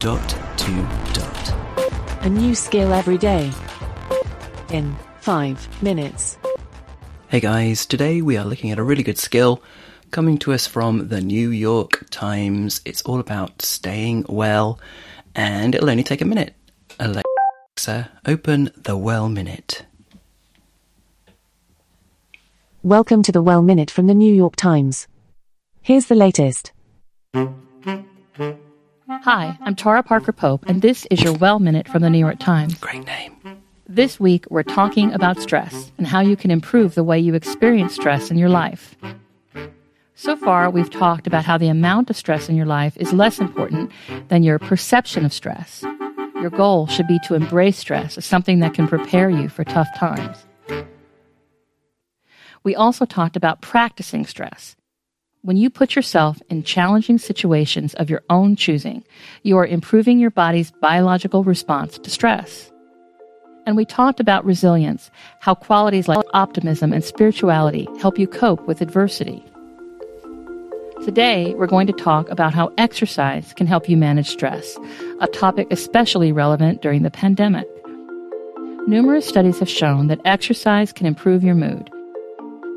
dot to dot. A new skill every day. In 5 minutes. Hey guys, today we are looking at a really good skill coming to us from the New York Times. It's all about staying well, and it'll only take a minute. Alexa, open the Well Minute. Welcome to the Well Minute from the New York Times. Here's the latest. Hi, I'm Tara Parker Pope, and this is your Well Minute from the New York Times. Great name. This week, we're talking about stress and how you can improve the way you experience stress in your life. So far, we've talked about how the amount of stress in your life is less important than your perception of stress. Your goal should be to embrace stress as something that can prepare you for tough times. We also talked about practicing stress. When you put yourself in challenging situations of your own choosing, you are improving your body's biological response to stress. And we talked about resilience, how qualities like optimism and spirituality help you cope with adversity. Today, we're going to talk about how exercise can help you manage stress, a topic especially relevant during the pandemic. Numerous studies have shown that exercise can improve your mood.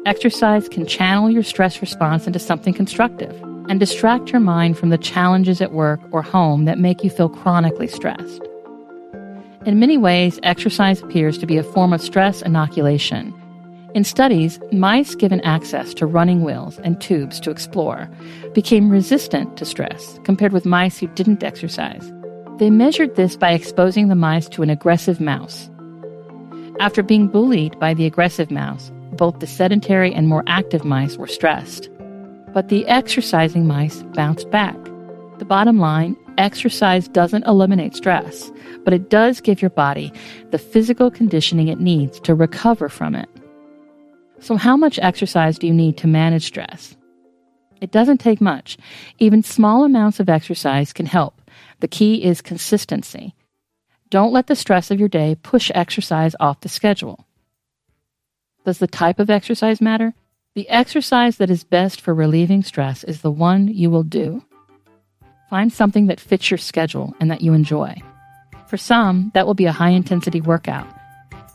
Exercise can channel your stress response into something constructive and distract your mind from the challenges at work or home that make you feel chronically stressed. In many ways, exercise appears to be a form of stress inoculation. In studies, mice given access to running wheels and tubes to explore became resistant to stress compared with mice who didn't exercise. They measured this by exposing the mice to an aggressive mouse. After being bullied by the aggressive mouse, both the sedentary and more active mice were stressed. But the exercising mice bounced back. The bottom line exercise doesn't eliminate stress, but it does give your body the physical conditioning it needs to recover from it. So, how much exercise do you need to manage stress? It doesn't take much. Even small amounts of exercise can help. The key is consistency. Don't let the stress of your day push exercise off the schedule. Does the type of exercise matter? The exercise that is best for relieving stress is the one you will do. Find something that fits your schedule and that you enjoy. For some, that will be a high intensity workout.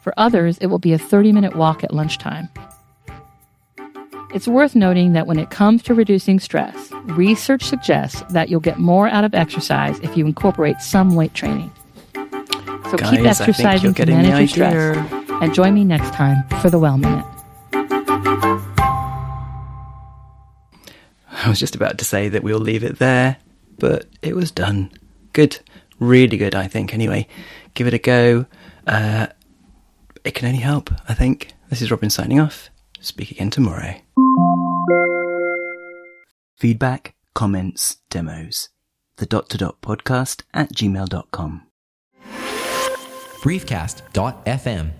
For others, it will be a 30 minute walk at lunchtime. It's worth noting that when it comes to reducing stress, research suggests that you'll get more out of exercise if you incorporate some weight training. So Guys, keep exercising to manage your stress. And join me next time for the Well Minute. I was just about to say that we'll leave it there, but it was done. Good. Really good, I think, anyway. Give it a go. Uh, it can only help, I think. This is Robin signing off. Speak again tomorrow. Feedback, comments, demos. The dot to dot podcast at gmail.com. briefcast.fm